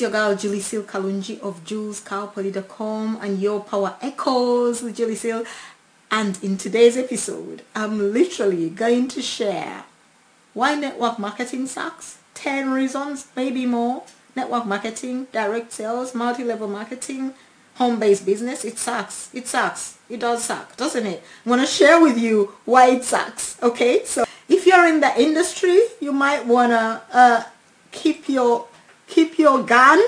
your girl Julie Seal Kalunji of JulesCalPoly.com and your Power Echoes with Julie Seal. And in today's episode, I'm literally going to share why network marketing sucks, 10 reasons, maybe more. Network marketing, direct sales, multi-level marketing, home-based business, it sucks. It sucks. It does suck, doesn't it? I want to share with you why it sucks, okay? So if you're in the industry, you might want to uh, keep your your gun.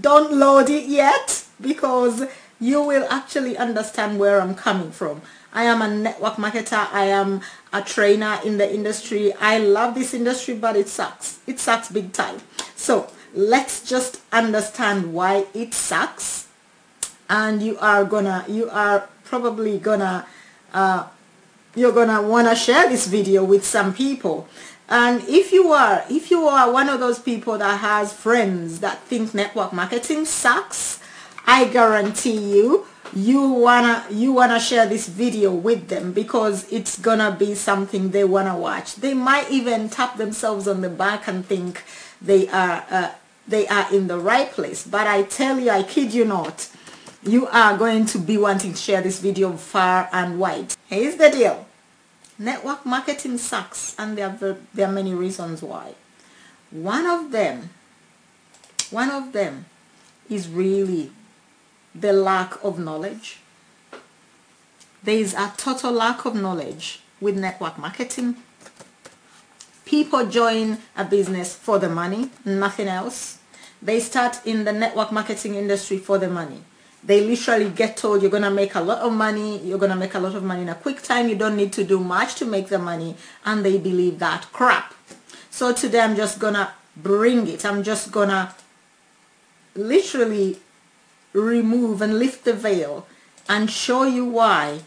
Don't load it yet because you will actually understand where I'm coming from. I am a network marketer. I am a trainer in the industry. I love this industry, but it sucks. It sucks big time. So let's just understand why it sucks. And you are gonna, you are probably gonna, uh, you're gonna wanna share this video with some people. And if you are, if you are one of those people that has friends that think network marketing sucks, I guarantee you, you wanna you wanna share this video with them because it's gonna be something they wanna watch. They might even tap themselves on the back and think they are uh, they are in the right place. But I tell you, I kid you not, you are going to be wanting to share this video far and wide. Here's the deal network marketing sucks and there are, there are many reasons why. One of them, one of them is really the lack of knowledge. There is a total lack of knowledge with network marketing. People join a business for the money, nothing else. They start in the network marketing industry for the money they literally get told you're going to make a lot of money you're going to make a lot of money in a quick time you don't need to do much to make the money and they believe that crap. So today i'm just gonna bring it. I'm just gonna literally remove and lift the veil and show you why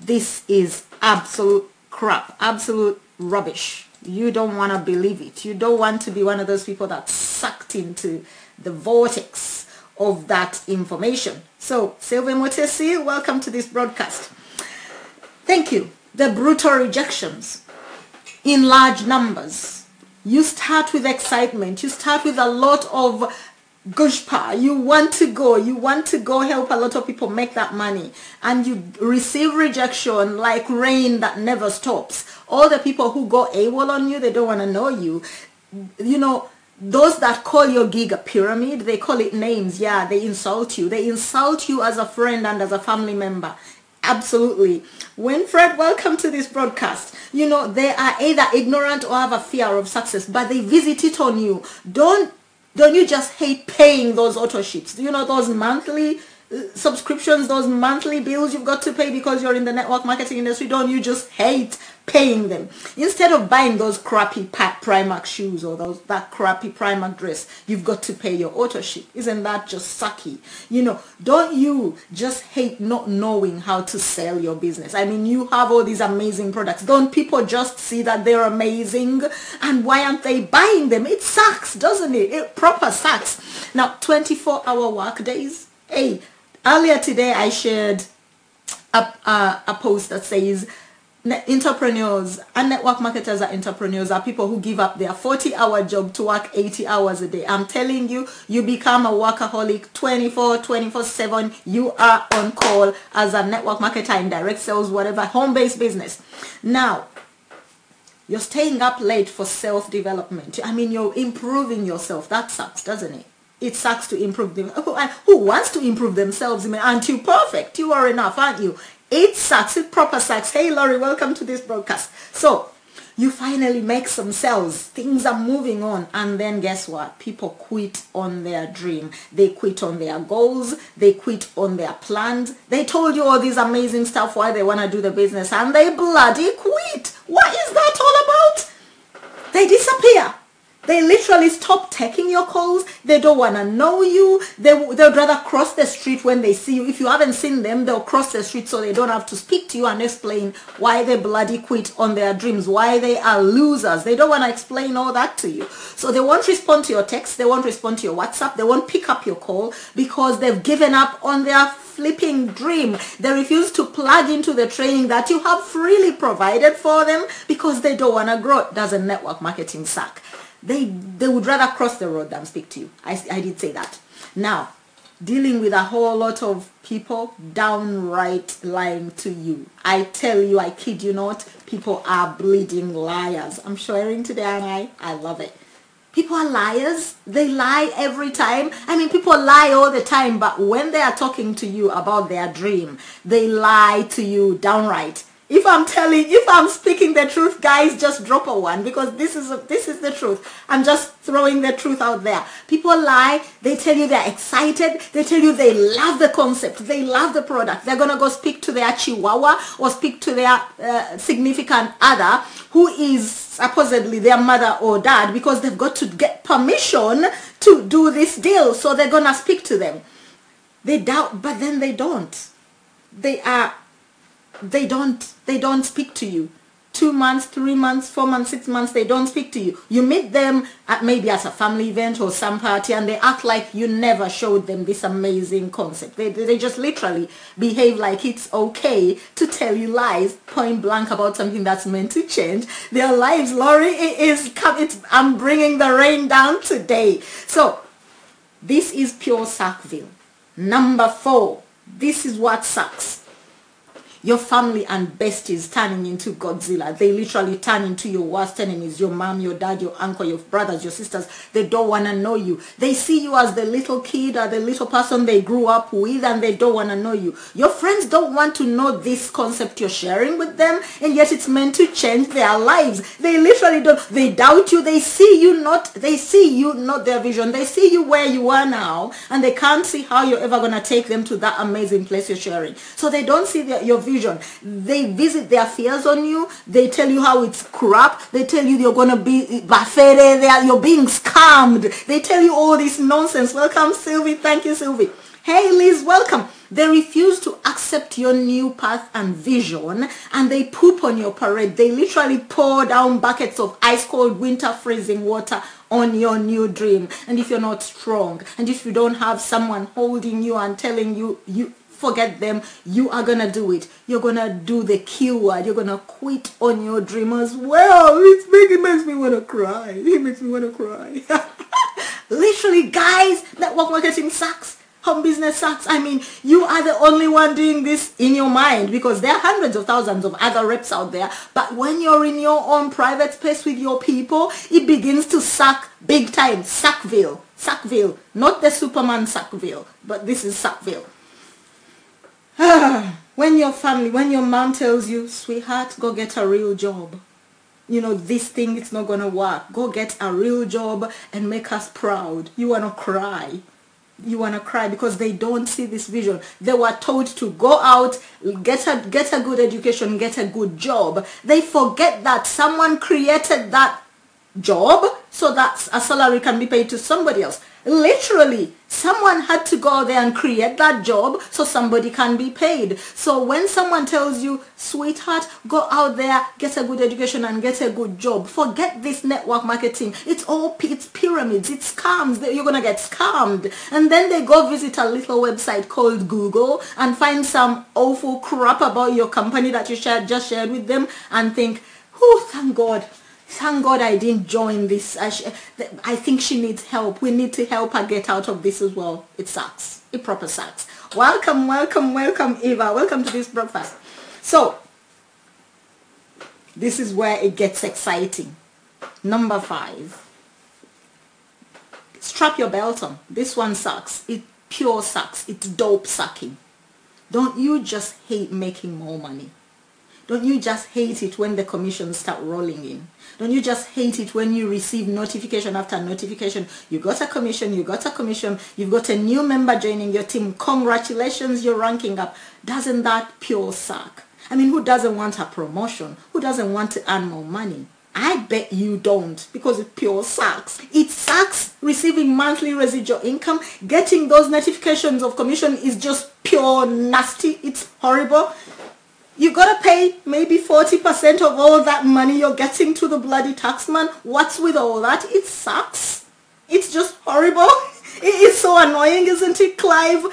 this is absolute crap absolute rubbish. You don't want to believe it. You don't want to be one of those people that sucked into the vortex of that information. So, Sylvia Motesi, welcome to this broadcast. Thank you. The brutal rejections in large numbers. You start with excitement. You start with a lot of gushpa. You want to go. You want to go help a lot of people make that money. And you receive rejection like rain that never stops. All the people who go AWOL on you, they don't want to know you. You know, those that call your gig a pyramid, they call it names. Yeah, they insult you. They insult you as a friend and as a family member. Absolutely. Winfred, welcome to this broadcast. You know, they are either ignorant or have a fear of success, but they visit it on you. Don't don't you just hate paying those auto ships? You know, those monthly uh, subscriptions, those monthly bills you've got to pay because you're in the network marketing industry. Don't you just hate paying them. Instead of buying those crappy Primark shoes or those that crappy Primark dress you've got to pay your auto ship isn't that just sucky? You know don't you just hate not knowing how to sell your business? I mean you have all these amazing products. Don't people just see that they're amazing? And why aren't they buying them? It sucks doesn't it? It proper sucks. Now 24 hour work days? Hey earlier today I shared a, a, a post that says entrepreneurs and network marketers are entrepreneurs are people who give up their 40 hour job to work 80 hours a day i'm telling you you become a workaholic 24 24 7 you are on call as a network marketer in direct sales whatever home-based business now you're staying up late for self-development i mean you're improving yourself that sucks doesn't it it sucks to improve them. Who, wants to improve themselves? I mean, aren't you perfect? You are enough, aren't you? It sucks. It proper sucks. Hey, Laurie, welcome to this broadcast. So, you finally make some sales. Things are moving on. And then guess what? People quit on their dream. They quit on their goals. They quit on their plans. They told you all this amazing stuff why they want to do the business and they bloody quit. What is that all about? They disappear. They literally stop taking your calls. They don't want to know you. They, they'd rather cross the street when they see you. If you haven't seen them, they'll cross the street so they don't have to speak to you and explain why they bloody quit on their dreams, why they are losers. They don't want to explain all that to you. So they won't respond to your text. They won't respond to your WhatsApp. They won't pick up your call because they've given up on their flipping dream. They refuse to plug into the training that you have freely provided for them because they don't want to grow. Doesn't network marketing suck? They they would rather cross the road than speak to you. I, I did say that. Now, dealing with a whole lot of people downright lying to you. I tell you, I kid you not, people are bleeding liars. I'm sharing today and I, I love it. People are liars. They lie every time. I mean, people lie all the time, but when they are talking to you about their dream, they lie to you downright if i'm telling if i'm speaking the truth guys just drop a one because this is a, this is the truth. I'm just throwing the truth out there. People lie they tell you they're excited they tell you they love the concept they love the product. They're gonna go speak to their chihuahua or speak to their uh, significant other who is supposedly their mother or dad because they've got to get permission to do this deal so they're gonna speak to them. They doubt but then they don't. They are they don't they don't speak to you. Two months three months four months six months they don't speak to you. You meet them at maybe at a family event or some party and they act like you never showed them this amazing concept. They, they just literally behave like it's okay to tell you lies point blank about something that's meant to change their lives. Laurie it is it's, I'm bringing the rain down today. So this is pure Suckville. Number four this is what sucks your family and besties turning into Godzilla. They literally turn into your worst enemies. Your mom, your dad, your uncle, your brothers, your sisters. They don't want to know you. They see you as the little kid or the little person they grew up with and they don't want to know you. Your friends don't want to know this concept you're sharing with them and yet it's meant to change their lives. They literally don't. They doubt you. They see you not. They see you not their vision. They see you where you are now and they can't see how you're ever going to take them to that amazing place you're sharing. So they don't see the, your vision confusion. They visit their fears on you. They tell you how it's crap. They tell you you're going to be bafere. You're being scammed. They tell you all this nonsense. Welcome, Sylvie. Thank you, Sylvie. Hey, Liz, welcome. They refuse to accept your new path and vision and they poop on your parade. They literally pour down buckets of ice cold winter freezing water on your new dream. And if you're not strong and if you don't have someone holding you and telling you, you forget them you are gonna do it you're gonna do the keyword you're gonna quit on your dream as well making makes me wanna cry it makes me wanna cry literally guys network marketing sucks home business sucks. I mean, you are the only one doing this in your mind because there are hundreds of thousands of other reps out there. But when you're in your own private space with your people, it begins to suck big time. Suckville. Suckville. Not the Superman Sackville, but this is Suckville. when your family, when your mom tells you, sweetheart, go get a real job. You know, this thing, it's not going to work. Go get a real job and make us proud. You want to cry. You want to cry because they don't see this vision. They were told to go out, get a, get a good education, get a good job. They forget that someone created that job so that a salary can be paid to somebody else. Literally, someone had to go out there and create that job so somebody can be paid. So when someone tells you, sweetheart, go out there, get a good education and get a good job, forget this network marketing. It's all, it's pyramids, it's scams. You're going to get scammed. And then they go visit a little website called Google and find some awful crap about your company that you shared, just shared with them and think, oh, thank God thank God I didn't join this. I, I, think she needs help. We need to help her get out of this as well. It sucks. It proper sucks. Welcome, welcome, welcome, Eva. Welcome to this breakfast. So, this is where it gets exciting. Number five. Strap your belt on. This one sucks. It pure sucks. It's dope sucking. Don't you just hate making more money? Don't you just hate it when the commissions start rolling in? Don't you just hate it when you receive notification after notification? You got a commission, you got a commission, you've got a new member joining your team. Congratulations, you're ranking up. Doesn't that pure suck? I mean, who doesn't want a promotion? Who doesn't want to earn more money? I bet you don't because it pure sucks. It sucks receiving monthly residual income. Getting those notifications of commission is just pure nasty. It's horrible you gotta pay maybe 40% of all that money you're getting to the bloody taxman. What's with all that? It sucks. It's just horrible. It is so annoying, isn't it, Clive?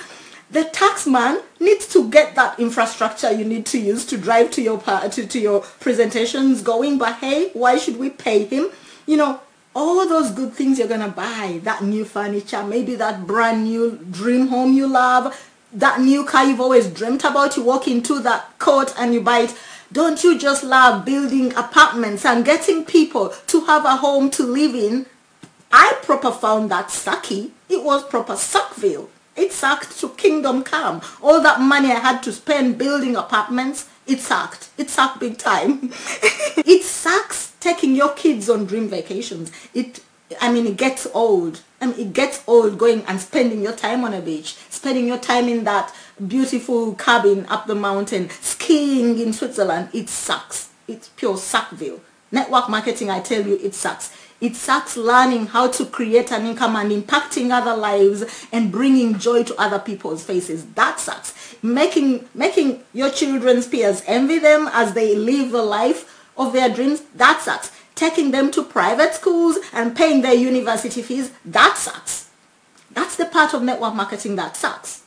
The taxman needs to get that infrastructure you need to use to drive to your to, to your presentations going. But hey, why should we pay him? You know, all those good things you're going to buy, that new furniture, maybe that brand new dream home you love, that new car you've always dreamt about, you walk into that court and you buy it. Don't you just love building apartments and getting people to have a home to live in? I proper found that sucky. It was proper Suckville. It sucked to kingdom come. All that money I had to spend building apartments, it sucked. It sucked big time. it sucks taking your kids on dream vacations. It, I mean, it gets old. I mean, it gets old going and spending your time on a beach, spending your time in that beautiful cabin up the mountain, skiing in Switzerland. It sucks. It's pure Suckville. Network marketing, I tell you, it sucks. It sucks learning how to create an income and impacting other lives and bringing joy to other people's faces. That sucks. Making, making your children's peers envy them as they live the life of their dreams. That sucks. Taking them to private schools and paying their university fees. That sucks. That's the part of network marketing that sucks.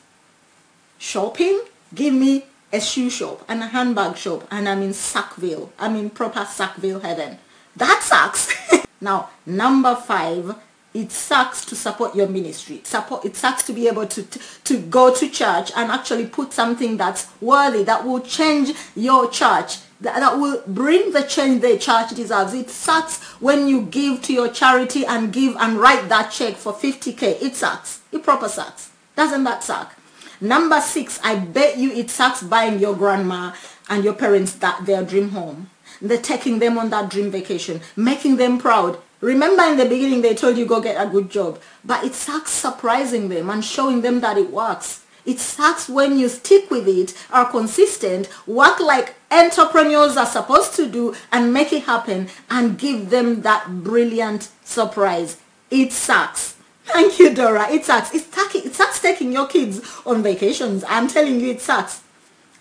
Shopping, give me a shoe shop and a handbag shop and I'm in Suckville. I'm in proper Suckville heaven. That sucks. Now, number five, it sucks to support your ministry. Support. It sucks to be able to, to, go to church and actually put something that's worthy, that will change your church, that, will bring the change the church deserves. It sucks when you give to your charity and give and write that check for 50K. It sucks. It proper sucks. Doesn't that suck? Number six, I bet you it sucks buying your grandma and your parents that their dream home. They're taking them on that dream vacation, making them proud. Remember in the beginning they told you go get a good job. But it sucks surprising them and showing them that it works. It sucks when you stick with it, are consistent, work like entrepreneurs are supposed to do and make it happen and give them that brilliant surprise. It sucks. Thank you, Dora. It sucks. It sucks, it sucks taking your kids on vacations. I'm telling you, it sucks.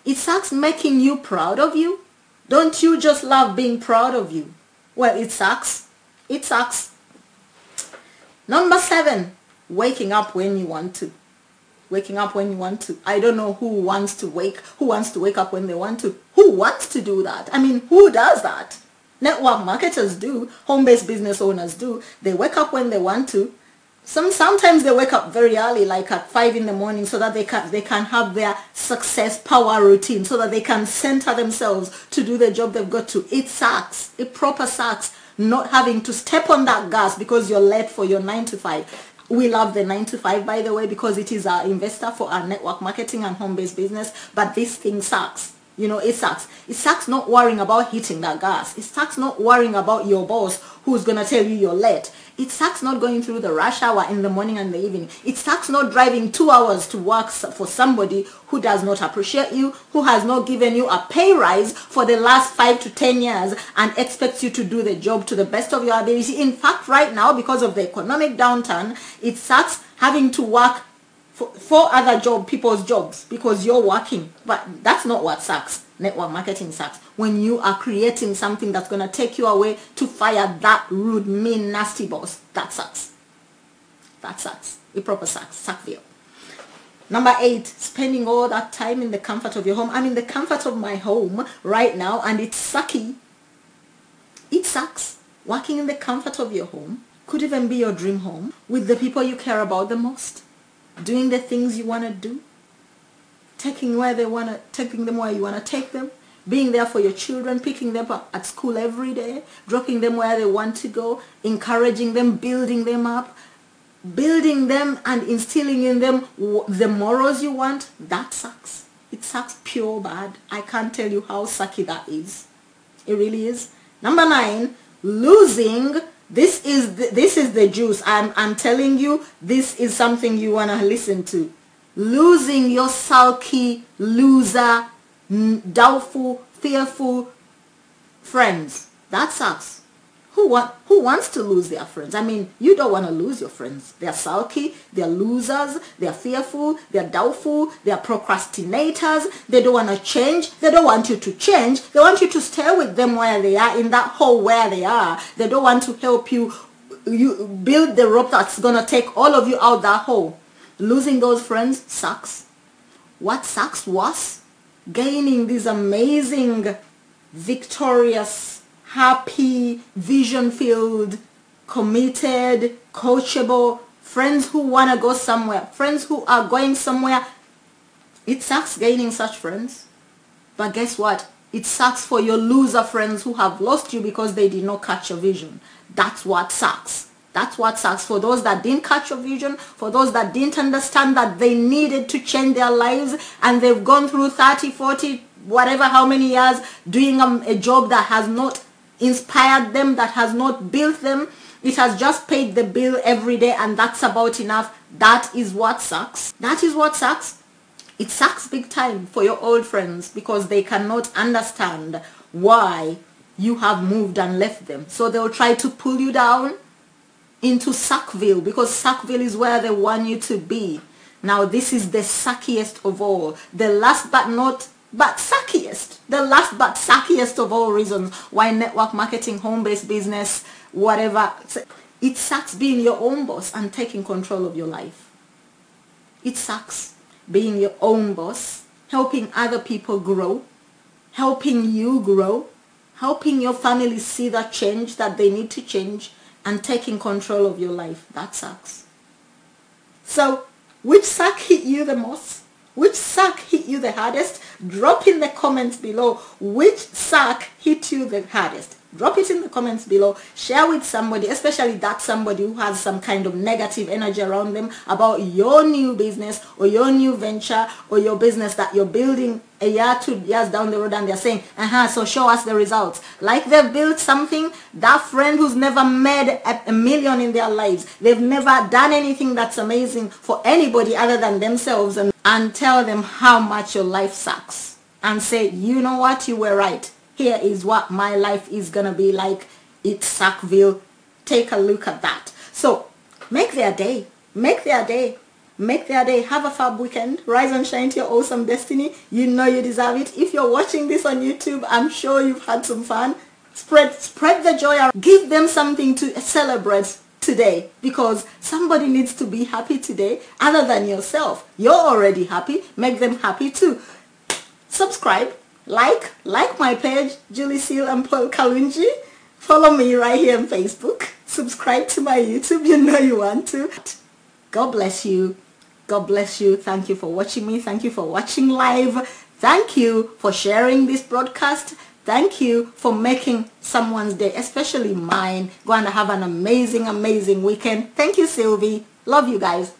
It sucks making you proud of you. Don't you just love being proud of you? Well, it sucks. It sucks. Number seven, waking up when you want to. Waking up when you want to. I don't know who wants to wake, who wants to wake up when they want to. Who wants to do that? I mean, who does that? Network marketers do, home-based business owners do. They wake up when they want to some sometimes they wake up very early like at five in the morning so that they can they can have their success power routine so that they can center themselves to do the job they've got to it sucks it proper sucks not having to step on that gas because you're late for your nine to five we love the 9 to 5 by the way because it is our investor for our network marketing and home-based business but this thing sucks you know it sucks it sucks not worrying about hitting that gas it sucks not worrying about your boss who's gonna tell you you're late it sucks not going through the rush hour in the morning and the evening. It sucks not driving two hours to work for somebody who does not appreciate you, who has not given you a pay rise for the last five to ten years and expects you to do the job to the best of your ability. In fact, right now, because of the economic downturn, it sucks having to work for other job, people's jobs because you're working. But that's not what sucks. Network marketing sucks when you are creating something that's going to take you away to fire that rude, mean, nasty boss. That sucks. That sucks. It proper sucks. Suckville. Number eight, spending all that time in the comfort of your home. I'm in the comfort of my home right now and it's sucky. It sucks. Working in the comfort of your home could even be your dream home with the people you care about the most. Doing the things you want to do. Taking where they want to, taking them where you want to take them being there for your children, picking them up at school every day, dropping them where they want to go, encouraging them, building them up, building them and instilling in them the morals you want, that sucks. It sucks pure bad. I can't tell you how sucky that is. It really is. Number nine, losing. This is the, this is the juice. I'm, I'm telling you, this is something you want to listen to. Losing your sulky loser doubtful, fearful friends. That sucks. Who, want, who wants to lose their friends? I mean, you don't want to lose your friends. They're sulky, they're losers, they're fearful, they're doubtful, they're procrastinators, they don't want to change, they don't want you to change, they want you to stay with them where they are, in that hole where they are. They don't want to help you, you build the rope that's going to take all of you out that hole. Losing those friends sucks. What sucks was gaining these amazing, victorious, happy, vision-filled, committed, coachable, friends who want to go somewhere, friends who are going somewhere. It sucks gaining such friends. But guess what? It sucks for your loser friends who have lost you because they did not catch your vision. That's what sucks. That's what sucks for those that didn't catch your vision, for those that didn't understand that they needed to change their lives and they've gone through 30, 40, whatever, how many years doing um, a job that has not inspired them, that has not built them. It has just paid the bill every day and that's about enough. That is what sucks. That is what sucks. It sucks big time for your old friends because they cannot understand why you have moved and left them. So they'll try to pull you down into Suckville because Suckville is where they want you to be. Now this is the suckiest of all. The last but not but suckiest. The last but suckiest of all reasons why network marketing, home-based business, whatever. It sucks being your own boss and taking control of your life. It sucks being your own boss, helping other people grow, helping you grow, helping your family see that change that they need to change and taking control of your life. That sucks. So which suck hit you the most? Which suck hit you the hardest? Drop in the comments below which suck hit you the hardest. Drop it in the comments below. Share with somebody, especially that somebody who has some kind of negative energy around them about your new business or your new venture or your business that you're building a year, two years down the road and they're saying, uh-huh, so show us the results. Like they've built something, that friend who's never made a, million in their lives, they've never done anything that's amazing for anybody other than themselves and, and tell them how much your life sucks and say, you know what, you were right here is what my life is going to be like. It's Suckville. Take a look at that. So make their day. Make their day. Make their day. Have a fab weekend. Rise and shine to your awesome destiny. You know you deserve it. If you're watching this on YouTube, I'm sure you've had some fun. Spread, spread the joy. Give them something to celebrate today because somebody needs to be happy today other than yourself. You're already happy. Make them happy too. Subscribe like, like my page, Julie Seal and Paul Kalunji. Follow me right here on Facebook. Subscribe to my YouTube, you know you want to. God bless you. God bless you. Thank you for watching me. Thank you for watching live. Thank you for sharing this broadcast. Thank you for making someone's day, especially mine. Go and have an amazing, amazing weekend. Thank you, Sylvie. Love you guys.